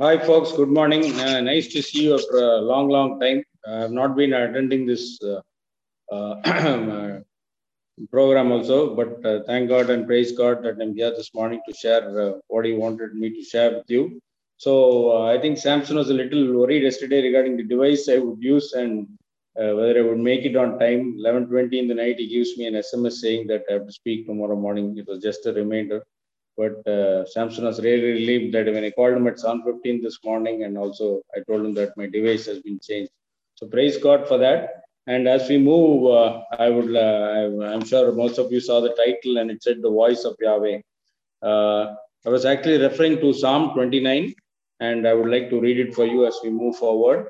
Hi, folks. Good morning. Uh, nice to see you after a long, long time. I have not been attending this uh, uh, program also, but uh, thank God and praise God that I'm here this morning to share uh, what He wanted me to share with you. So uh, I think Samson was a little worried yesterday regarding the device I would use and whether I would make it on time. 11:20 in the night, he gives me an SMS saying that I have to speak tomorrow morning. It was just a reminder. But uh, Samson was really relieved that when I called him at 7:15 this morning, and also I told him that my device has been changed. So praise God for that. And as we move, uh, I would, uh, I'm sure most of you saw the title, and it said the voice of Yahweh. Uh, I was actually referring to Psalm 29, and I would like to read it for you as we move forward.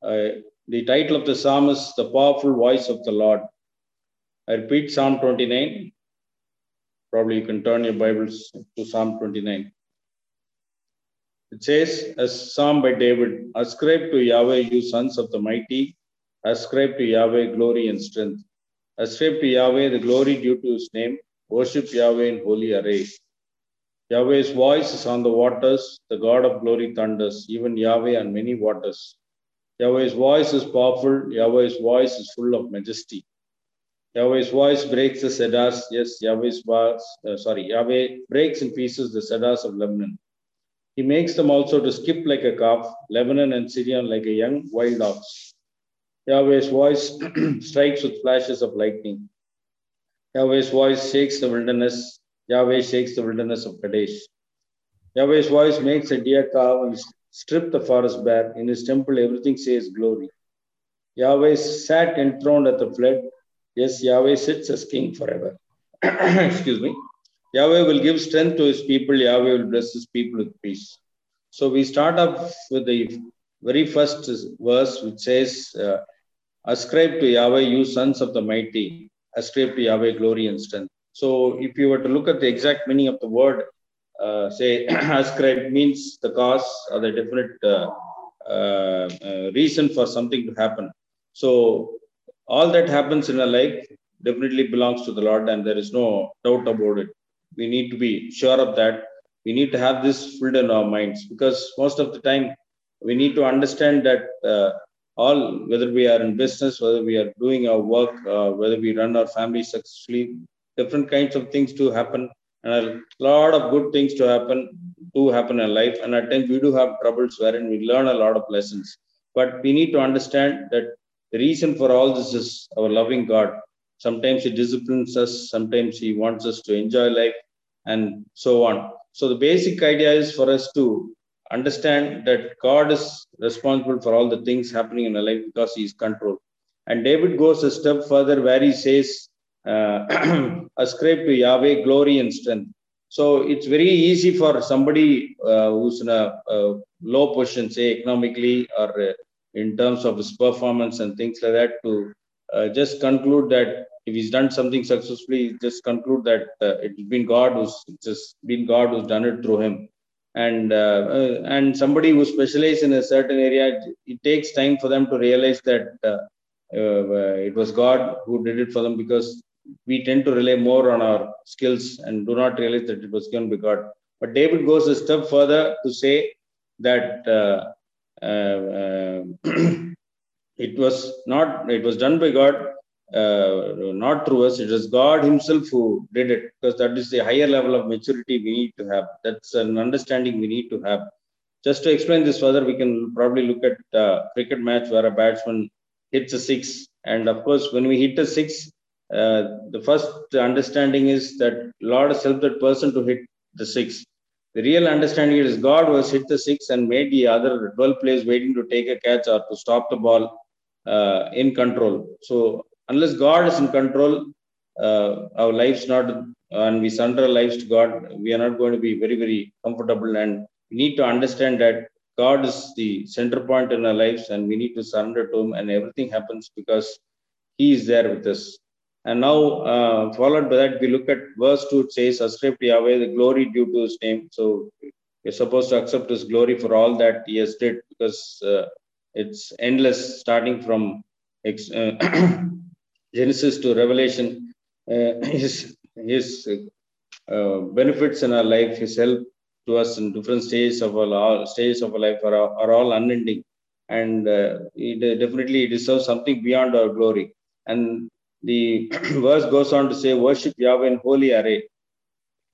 Uh, the title of the psalm is The Powerful Voice of the Lord. I repeat Psalm 29. Probably you can turn your Bibles to Psalm 29. It says, a psalm by David, ascribe to Yahweh, you sons of the mighty, ascribe to Yahweh glory and strength. Ascribe to Yahweh the glory due to his name, worship Yahweh in holy array. Yahweh's voice is on the waters, the God of glory thunders, even Yahweh on many waters. Yahweh's voice is powerful, Yahweh's voice is full of majesty. Yahweh's voice breaks the cedars. Yes, Yahweh's voice, uh, sorry, Yahweh breaks in pieces the cedars of Lebanon. He makes them also to skip like a calf, Lebanon and Sirion like a young wild ox. Yahweh's voice strikes with flashes of lightning. Yahweh's voice shakes the wilderness. Yahweh shakes the wilderness of Kadesh. Yahweh's voice makes a deer calve and strip the forest bare. In his temple, everything says glory. Yahweh sat enthroned at the flood. Yes, Yahweh sits as king forever. Excuse me. Yahweh will give strength to his people. Yahweh will bless his people with peace. So we start off with the very first verse, which says, uh, Ascribe to Yahweh, you sons of the mighty. Ascribe to Yahweh glory and strength. So if you were to look at the exact meaning of the word, uh, say ascribe means the cause or the definite uh, uh, uh, reason for something to happen. So all that happens in a life definitely belongs to the Lord, and there is no doubt about it. We need to be sure of that. We need to have this filled in our minds because most of the time we need to understand that uh, all, whether we are in business, whether we are doing our work, uh, whether we run our family successfully, different kinds of things to happen, and a lot of good things to happen to happen in life. And at times we do have troubles wherein we learn a lot of lessons. But we need to understand that the reason for all this is our loving God. Sometimes He disciplines us, sometimes He wants us to enjoy life, and so on. So the basic idea is for us to understand that God is responsible for all the things happening in our life because He is control. And David goes a step further where he says, uh, ascribe to Yahweh glory and strength. So it's very easy for somebody uh, who's in a, a, low position, say economically or uh, in terms of his performance and things like that, to uh, just conclude that if he's done something successfully, just conclude that uh, it's been God who's just been God who's done it through him. And uh, and somebody who specializes in a certain area, it takes time for them to realize that it was God who did it for them because we tend to rely more on our skills and do not realize that it was given by God. But David goes a step further to say that uh, uh, it was not, it was done by God, uh, not through us. It was God Himself who did it because that is the higher level of maturity we need to have. That's an understanding we need to have. Just to explain this further, we can probably look at a cricket match where a batsman hits a six. And of course, when we hit a six, uh, the first understanding is that Lord has helped that person to hit the six. The real understanding is God was hit the six and made the other 12 players waiting to take a catch or to stop the ball uh, in control. So unless God is in control, uh, our lives not and we surrender lives to God, we are not going to be very very comfortable. And we need to understand that God is the center point in our lives, and we need to surrender to Him, and everything happens because He is there with us. And now, uh, followed by that, we look at verse 2, it says, Ascribe to Yahweh the glory due to his name. So we're supposed to accept his glory for all that he has did because uh, it's endless, starting from uh, Genesis to Revelation. his his uh, benefits in our life, his help to us in different stages of our stages of our life are, are all unending, and uh, it definitely deserves something beyond our glory. And the verse goes on to say, "Worship Yahweh in holy array."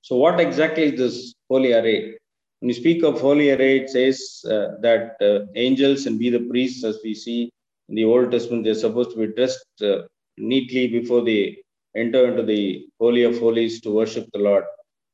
So, what exactly is this holy array? When you speak of holy array, it says uh, that uh, angels and be the priests, as we see in the Old Testament, they're supposed to be dressed uh, neatly before they enter into the Holy of Holies to worship the Lord.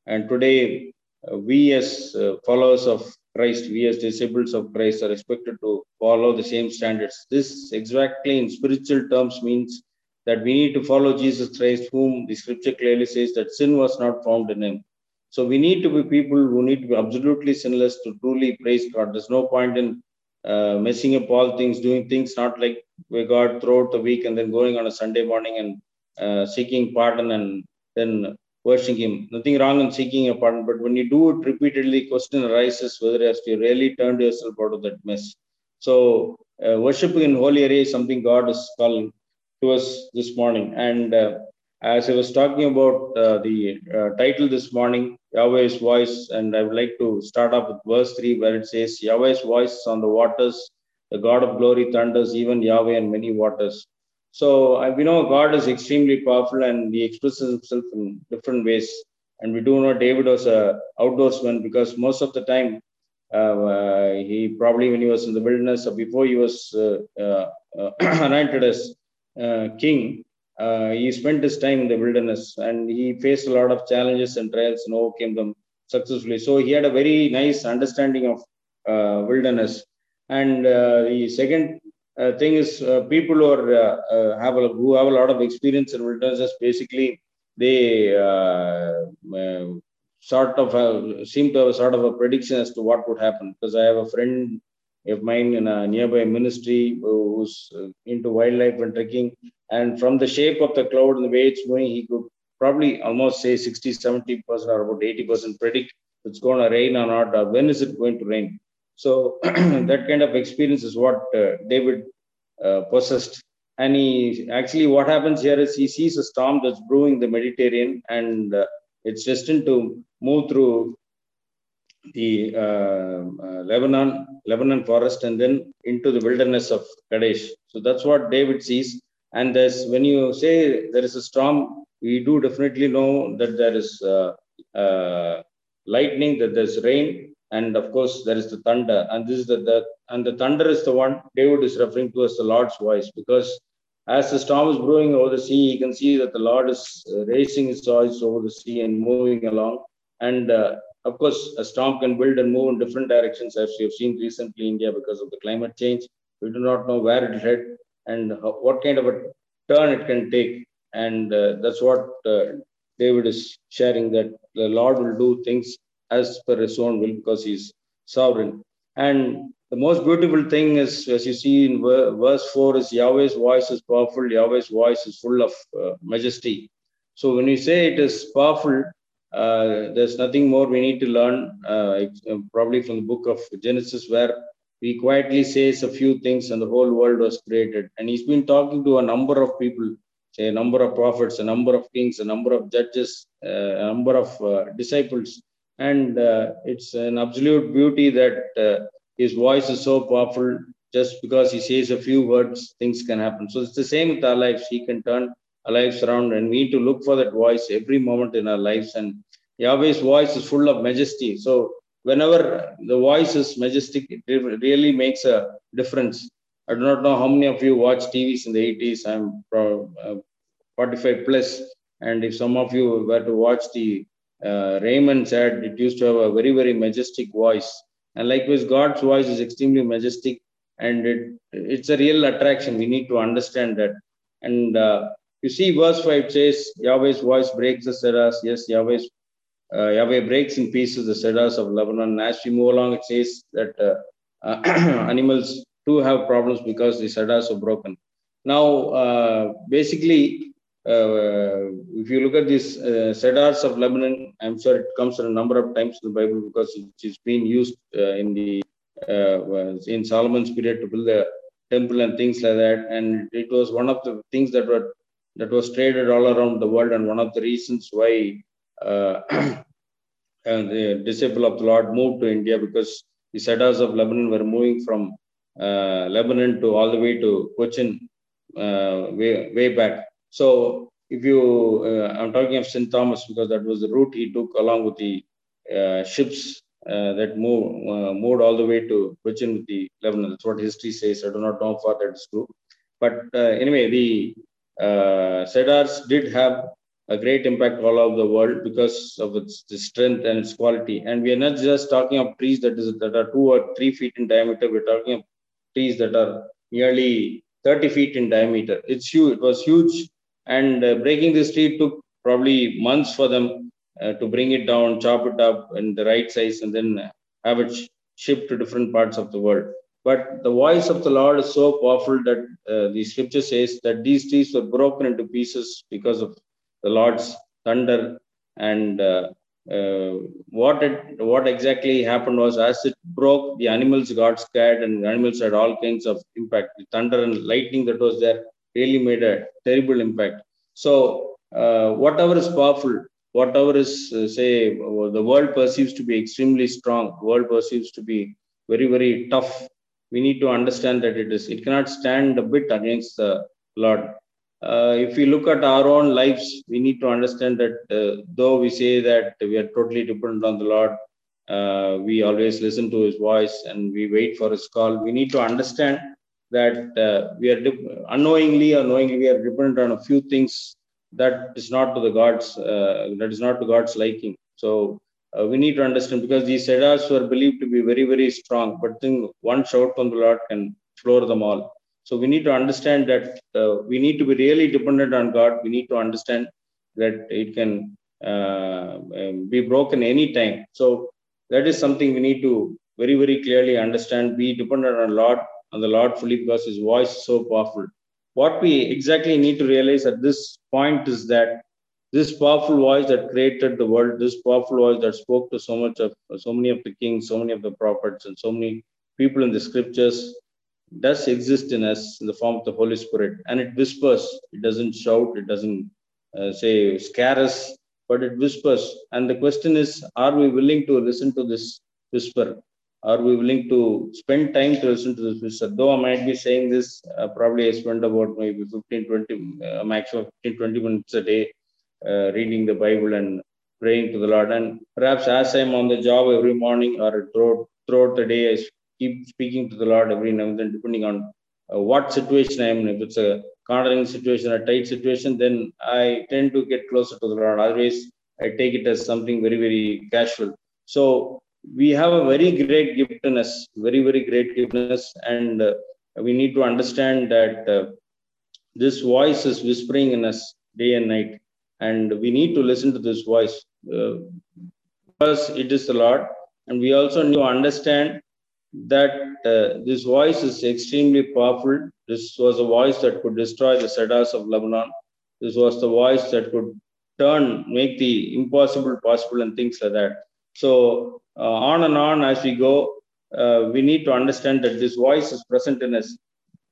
And today, uh, we as uh, followers of Christ, we as disciples of Christ are expected to follow the same standards. This exactly in spiritual terms means that we need to follow Jesus Christ, whom the scripture clearly says that sin was not found in him. So we need to be people who need to be absolutely sinless to truly praise God. There's no point in uh, messing up all things, doing things not like we God throughout the week and then going on a Sunday morning and uh, seeking pardon and then worshiping Him. Nothing wrong in seeking a pardon, but when you do it repeatedly, question arises whether as you really turned yourself out of that mess. So, uh, worshiping in holy area is something God is calling to us this morning. And uh, as I was talking about uh, the uh, title this morning, Yahweh's voice, and I would like to start off with verse 3 where it says, Yahweh's voice on the waters, the God of glory thunders, even Yahweh and many waters. So uh, we know God is extremely powerful and he expresses himself in different ways. And we do know David was a outdoorsman because most of the time uh, uh, he probably when he was in the wilderness or before he was uh, anointed as king, he spent his time in the wilderness and he faced a lot of challenges and trials and overcame them successfully. So he had a very nice understanding of wilderness. And the second uh, thing is uh, people who are uh, uh, have a, who have a lot of experience in wilderness basically they uh, uh, sort of have, seem to have a sort of a prediction as to what would happen because I have a friend of mine in a nearby ministry who's into wildlife and trekking and from the shape of the cloud and the way it's moving he could probably almost say 60 70 percent or about 80 percent predict it's going to rain or not or when is it going to rain so that kind of experience is what uh, David uh, possessed. And he actually, what happens here is he sees a storm that's brewing the Mediterranean, and uh, it's destined to move through the uh, uh, Lebanon, Lebanon forest, and then into the wilderness of Kadesh. So that's what David sees. And there's when you say there is a storm, we do definitely know that there is uh, lightning, that there's rain, and of course there is the thunder and this is the, the and the thunder is the one david is referring to as the lord's voice because as the storm is brewing over the sea you can see that the lord is uh, raising his voice over the sea and moving along and uh, of course a storm can build and move in different directions as we have seen recently in india because of the climate change we do not know where it head and what kind of a turn it can take and uh, that's what uh, david is sharing that the lord will do things as per his own will because he's sovereign. And the most beautiful thing is, as you see in verse 4, is Yahweh's voice is powerful, Yahweh's voice is full of uh, majesty. So when you say it is powerful, there's nothing more we need to learn, uh, probably from the book of Genesis, where he quietly says a few things and the whole world was created. And he's been talking to a number of people, say a number of prophets, a number of kings, a number of judges, uh, a number of uh, disciples. And uh, it's an absolute beauty that uh, his voice is so powerful. Just because he says a few words things can happen. So it's the same with our lives. He can turn our lives around and we need to look for that voice every moment in our lives and yahweh's voice is full of majesty so whenever the voice is majestic it really makes a difference i do not know how many of you watch tvs in the 80s i'm uh, 45 plus and if some of you were to watch the uh, Raymond said it used to have a very, very majestic voice. And likewise, God's voice is extremely majestic and it, it's a real attraction. We need to understand that. And uh, you see, verse 5 says, Yahweh's voice breaks the cedars. Yes, Yahweh's, uh, Yahweh breaks in pieces the cedars of Lebanon. As we move along, it says that uh, uh, animals do have problems because the cedars are broken. Now, uh, basically, uh, if you look at these uh, cedars of Lebanon, I'm sure it comes in a number of times in the Bible because it's been used uh, in the uh, in Solomon's period to build the temple and things like that. And it was one of the things that were that was traded all around the world, and one of the reasons why uh, uh, the disciple of the Lord, moved to India because the Cedars of Lebanon were moving from uh, Lebanon to all the way to Cochin uh, way, way back. So if you, uh, I'm talking of St. Thomas because that was the route he took along with the uh, ships uh, that moved, uh, moved all the way to Cochin with the Lebanon. That's what history says. I do not know far that is true. But anyway, the uh, Cedars did have a great impact all over the world because of its, strength and its quality. And we are not just talking of trees that is that are two or three feet in diameter. We're talking of trees that are nearly 30 feet in diameter. It's huge. It was huge, and uh, breaking this tree took probably months for them uh, to bring it down, chop it up in the right size, and then have it shipped to different parts of the world. But the voice of the Lord is so powerful that uh, the scripture says that these trees were broken into pieces because of the Lord's thunder. And uh, uh, what it, what exactly happened was, as it broke, the animals got scared, and animals had all kinds of impact. The thunder and lightning that was there really made a terrible impact. So, uh, whatever is powerful, whatever is uh, say the world perceives to be extremely strong, world perceives to be very very tough we need to understand that it is it cannot stand a bit against the Lord. Uh, if we look at our own lives, we need to understand that uh, though we say that we are totally dependent on the Lord, uh, we always listen to His voice and we wait for His call. We need to understand that uh, we are unknowingly or knowingly we are dependent on a few things that is not to the God's uh, that is not to God's liking. So uh, we need to understand because these cedars were believed to be very, very strong, but then one shout from the Lord can floor them all. So we need to understand that uh, we need to be really dependent on God. We need to understand that it can uh, um, be broken any time. So that is something we need to very, very clearly understand. Be dependent on Lord, on the Lord fully because His voice is so powerful. What we exactly need to realize at this point is that this powerful voice that created the world, this powerful voice that spoke to so much of so many of the kings, so many of the prophets, and so many people in the scriptures does exist in us in the form of the Holy Spirit. And it whispers, it doesn't shout, it doesn't uh, say scare us, but it whispers. And the question is, are we willing to listen to this whisper? Are we willing to spend time to listen to this whisper? Though I might be saying this, uh, probably I spend about maybe 15, 20, uh, maximum 15, 20 minutes a day uh, reading the Bible and praying to the Lord. And perhaps as I'm on the job every morning or throughout, throughout the day, I keep speaking to the Lord every now and then, depending on uh, what situation I'm in. If it's a cornering situation, a tight situation, then I tend to get closer to the Lord. Otherwise, I take it as something very, very casual. So we have a very great gift in us, very, very great giftness, and uh, we need to understand that uh, this voice is whispering in us day and night and we need to listen to this voice uh, because it is the Lord. And we also need to understand that uh, this voice is extremely powerful. This was a voice that could destroy the cedars of Lebanon. This was the voice that could turn, make the impossible possible, and things like that. So, uh, on and on as we go, uh, we need to understand that this voice is present in us.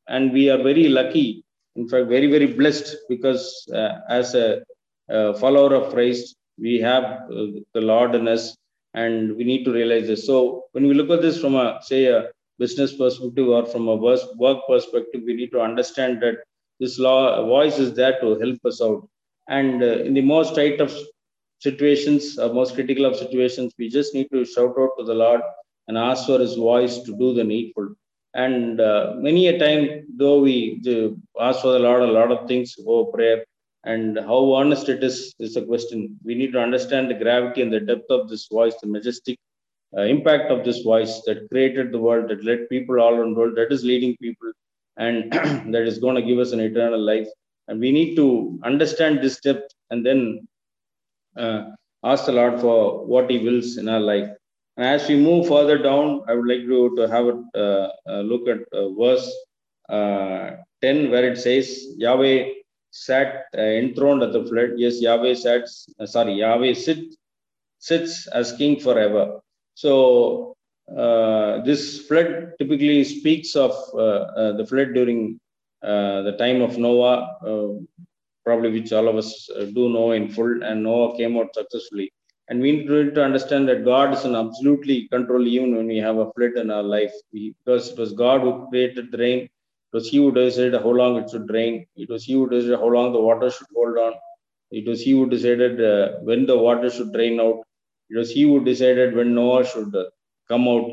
And we are very lucky, in fact, very, very blessed because uh, as a uh, follower of Christ, we have uh, the Lord in us, and we need to realize this. So when we look at this from a say a business perspective or from a work perspective, we need to understand that this law voice is there to help us out. And uh, in the most tight of situations, uh, most critical of situations, we just need to shout out to the Lord and ask for His voice to do the needful. And uh, many a time, though we ask for the Lord a lot of things, go prayer, and how honest it is is a question. We need to understand the gravity and the depth of this voice the majestic uh, impact of this voice that created the world that led people all around the world that is leading people and that is going to give us an eternal life. And we need to understand this depth and then uh, ask the lord for what he wills in our life. And as we move further down i would like to, to have a uh, uh look at verse uh, 10 where it says yahweh sat uh, enthroned at the flood. Yes, Yahweh sat, uh, sorry, Yahweh sit, sits as king forever. So uh, this flood typically speaks of uh, uh the flood during uh, the time of Noah, probably which all of us do know in full, and Noah came out successfully. And we need to understand that God is an absolutely control even when we have a flood in our life. We, because it was God who created the rain. It was He who decided how long it should rain. It was He who decided how long the water should hold on. It was He who decided uh, when the water should drain out. It was He who decided when Noah should uh, come out.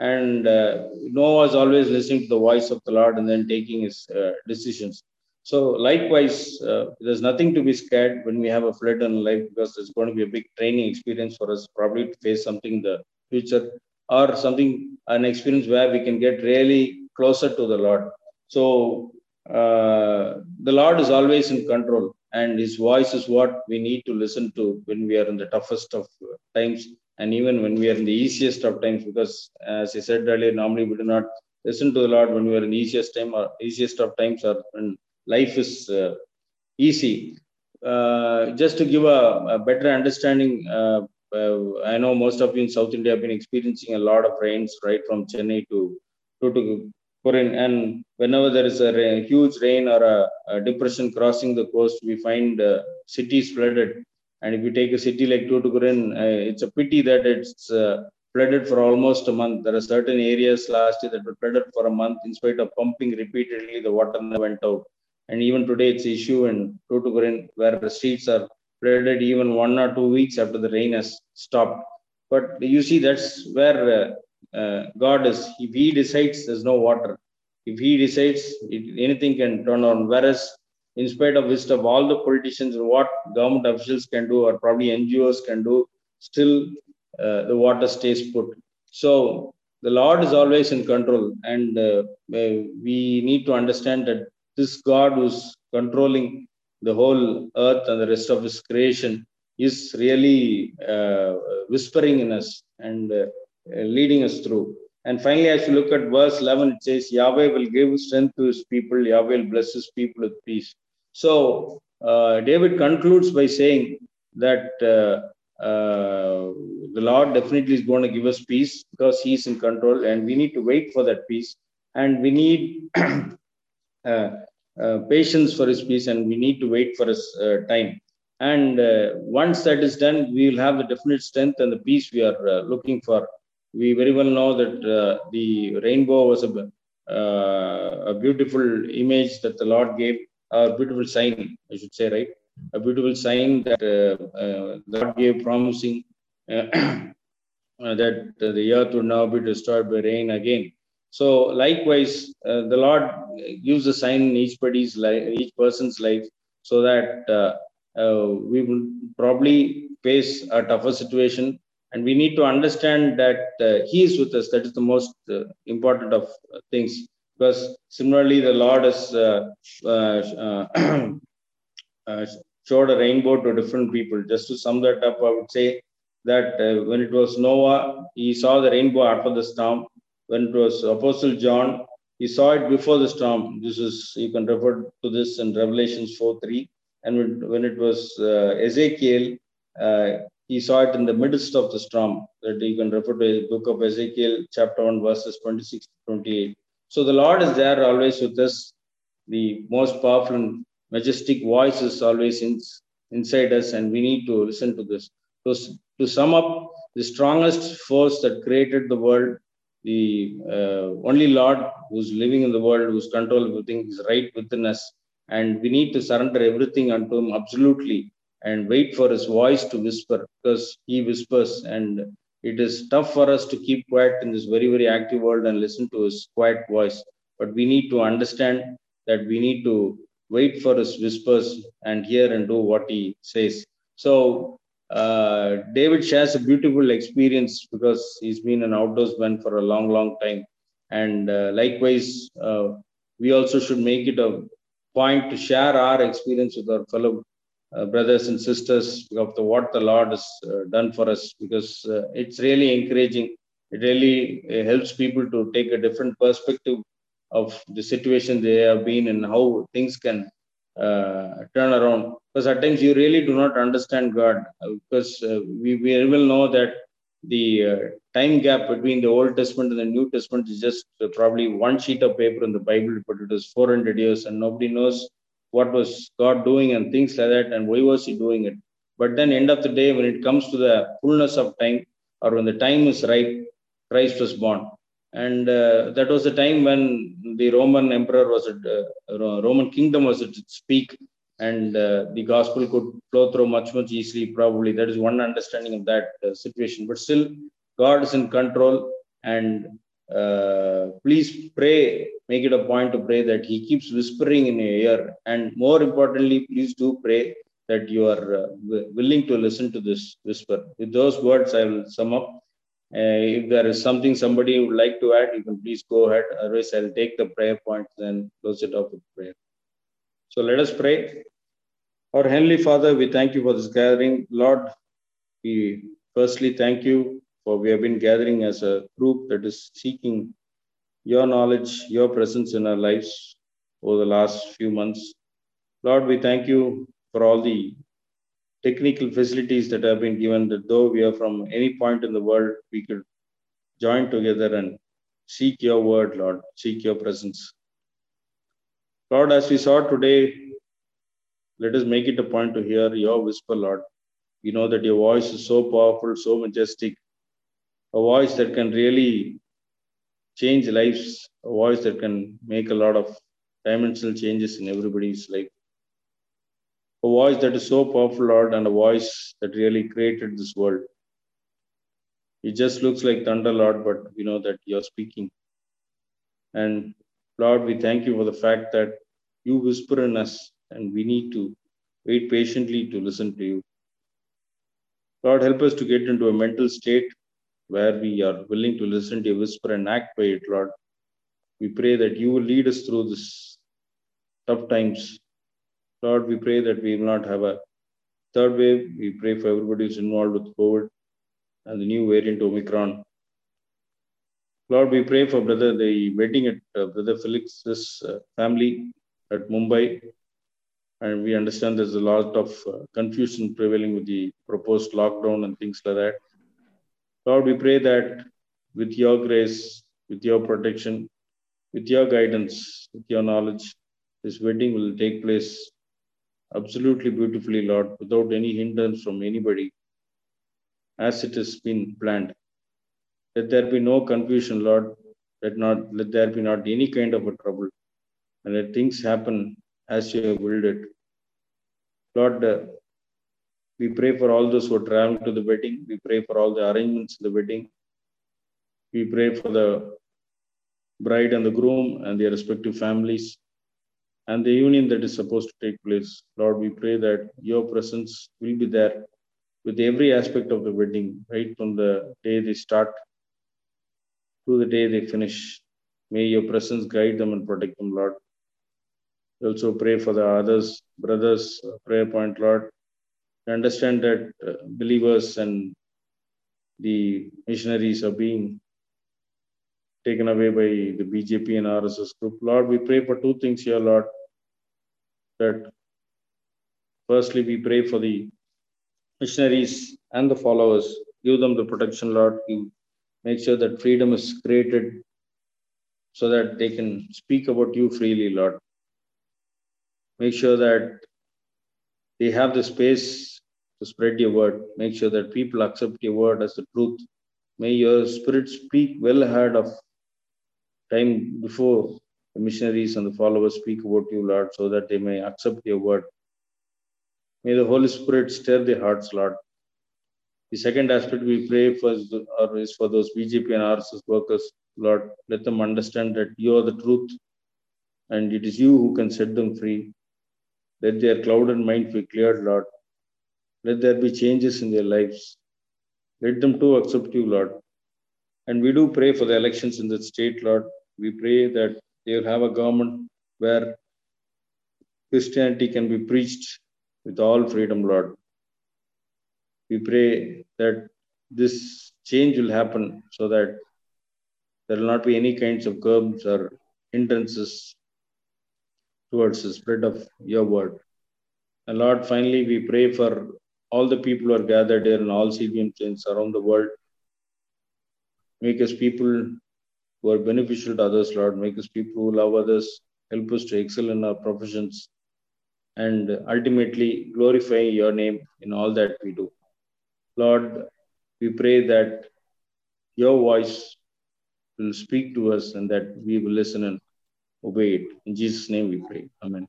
And uh, Noah was always listening to the voice of the Lord and then taking his uh, decisions. So likewise, uh, there's nothing to be scared when we have a flood in life because there's going to be a big training experience for us, probably to face something in the future or something, an experience where we can get really closer to the Lord. So uh, the Lord is always in control and his voice is what we need to listen to when we are in the toughest of times and even when we are in the easiest of times because as I said earlier, normally we do not listen to the Lord when we are in easiest time or easiest of times or when life is uh, easy. Uh, just to give a, a better understanding, uh, I know most of you in South India have been experiencing a lot of rains right from Chennai to Tuticorin. And whenever there is a rain, huge rain or a, a, depression crossing the coast, we find uh, cities flooded. And if you take a city like Tuticorin, uh, it's a pity that it's uh, flooded for almost a month. There are certain areas last year that were flooded for a month. In spite of pumping repeatedly, the water went out. And even today, it's issue in Tuticorin where the streets are flooded even one or two weeks after the rain has stopped. But you see, that's where uh, uh, God is. If He decides, there's no water. If He decides, it, anything can turn on. Whereas, in spite of wisdom, all the politicians and what government officials can do, or probably NGOs can do, still uh, the water stays put. So the Lord is always in control, and uh, we need to understand that this God who's controlling the whole earth and the rest of his creation is really uh, whispering in us and uh, leading us through. And finally, as you look at verse 11, it says, Yahweh will give strength to his people, Yahweh will bless his people with peace. So, uh, David concludes by saying that uh, uh, the Lord definitely is going to give us peace because He is in control, and we need to wait for that peace. And we need uh, uh, patience for his peace and we need to wait for his uh, time. And uh, once that is done, we will have the definite strength and the peace we are uh, looking for. We very well know that uh, the rainbow was a, a beautiful image that the Lord gave, a beautiful sign, I should say, right? A beautiful sign that the Lord gave, promising that the earth would now be destroyed by rain again. So likewise, uh, the Lord gives a sign in each life, each person's life, so that uh, uh, we will probably face a tougher situation, and we need to understand that uh, He is with us. That is the most uh, important of things. Because similarly, the Lord has showed a rainbow to different people. Just to sum that up, I would say that when it was Noah, he saw the rainbow after the storm when it was Apostle John, he saw it before the storm. This is, you can refer to this in Revelations 4 3. And when, when it was uh, Ezekiel, uh, he saw it in the midst of the storm. That you can refer to the book of Ezekiel, chapter 1, verses 26 to 28. So the Lord is there always with us. The most powerful and majestic voice is always in, inside us, and we need to listen to this. To, to sum up, the strongest force that created the world the uh, only Lord who's living in the world, who's control everything, is right within us. And we need to surrender everything unto Him absolutely and wait for His voice to whisper because He whispers. And it is tough for us to keep quiet in this very, very active world and listen to His quiet voice. But we need to understand that we need to wait for His whispers and hear and do what He says. So uh, David shares a beautiful experience because he's been an outdoors man for a long, long time. And uh, likewise, uh, we also should make it a point to share our experience with our fellow uh, brothers and sisters of the, what the Lord has uh, done for us because uh, it's really encouraging. It really helps people to take a different perspective of the situation they have been and how things can turn around because at times you really do not understand God uh, because uh, we, we will know that the uh, time gap between the Old Testament and the New Testament is just uh, probably one sheet of paper in the Bible, but it is 400 years and nobody knows what was God doing and things like that and why was he doing it. But then, end of the day, when it comes to the fullness of time, or when the time is right, Christ was born. And uh, that was the time when the Roman emperor was at, uh, Roman kingdom was at its peak, and uh, the gospel could flow through much, much easily. Probably that is one understanding of that uh, situation. But still, God is in control, and uh, please pray, make it a point to pray that He keeps whispering in your ear. And more importantly, please do pray that you are uh, willing to listen to this whisper. With those words, I will sum up. Uh, if there is something somebody would like to add, you can please go ahead. Otherwise, I'll take the prayer points and close it off with prayer. So let us pray. Our Heavenly Father, we thank you for this gathering. Lord, we firstly thank you for we have been gathering as a group that is seeking your knowledge, your presence in our lives over the last few months. Lord, we thank you for all the technical facilities that have been given, that though we are from any point in the world, we could join together and seek your word, Lord, seek your presence. Lord, as we saw today, let us make it a point to hear your whisper, Lord. We know that your voice is so powerful, so majestic, a voice that can really change lives, a voice that can make a lot of dimensional changes in everybody's life. A voice that is so powerful, Lord, and a voice that really created this world. It just looks like thunder, Lord, but we know that you're speaking. And Lord, we thank you for the fact that you whisper in us, and we need to wait patiently to listen to you. Lord, help us to get into a mental state where we are willing to listen to your whisper and act by it, Lord. We pray that you will lead us through this tough times. Lord, we pray that we will not have a third wave. We pray for everybody who's involved with COVID and the new variant Omicron. Lord, we pray for brother the wedding at uh, brother Felix's uh, family at Mumbai, and we understand there's a lot of uh, confusion prevailing with the proposed lockdown and things like that. Lord, we pray that with your grace, with your protection, with your guidance, with your knowledge, this wedding will take place absolutely beautifully, Lord, without any hindrance from anybody, as it has been planned. Let there be no confusion, Lord. Let not let there be not any kind of a trouble, and let things happen as you have willed it. Lord, uh, we pray for all those who are traveling to the wedding. We pray for all the arrangements of the wedding. We pray for the bride and the groom and their respective families and the union that is supposed to take place. Lord, we pray that your presence will be there with every aspect of the wedding, right from the day they start to the day they finish. May your presence guide them and protect them, Lord. We also pray for the others, brothers, prayer point, Lord understand that uh, believers and the missionaries are being taken away by the BJP and RSS group. Lord, we pray for two things here, Lord. That firstly, we pray for the missionaries and the followers. Give them the protection, Lord. Make sure that freedom is created so that they can speak about you freely, Lord. Make sure that they have the space to spread your word. Make sure that people accept your word as the truth. May your spirit speak well ahead of time before the missionaries and the followers speak about you, Lord, so that they may accept your word. May the Holy Spirit stir their hearts, Lord. The second aspect we pray for is, for those BJP and RSS workers, Lord. Let them understand that you are the truth and it is you who can set them free. Let their clouded mind be cleared, Lord. Let there be changes in their lives. Let them too accept you, Lord. And we do pray for the elections in the state, Lord. We pray that they will have a government where Christianity can be preached with all freedom, Lord. We pray that this change will happen so that there will not be any kinds of curbs or hindrances towards the spread of your word. And Lord, finally, we pray for all the people are gathered here and all CBM chains around the world. Make us people who are beneficial to others, Lord. Make us people who love others. Help us to excel in our professions and ultimately glorify your name in all that we do. Lord, we pray that your voice will speak to us and that we will listen and obey it. In Jesus' name we pray. Amen.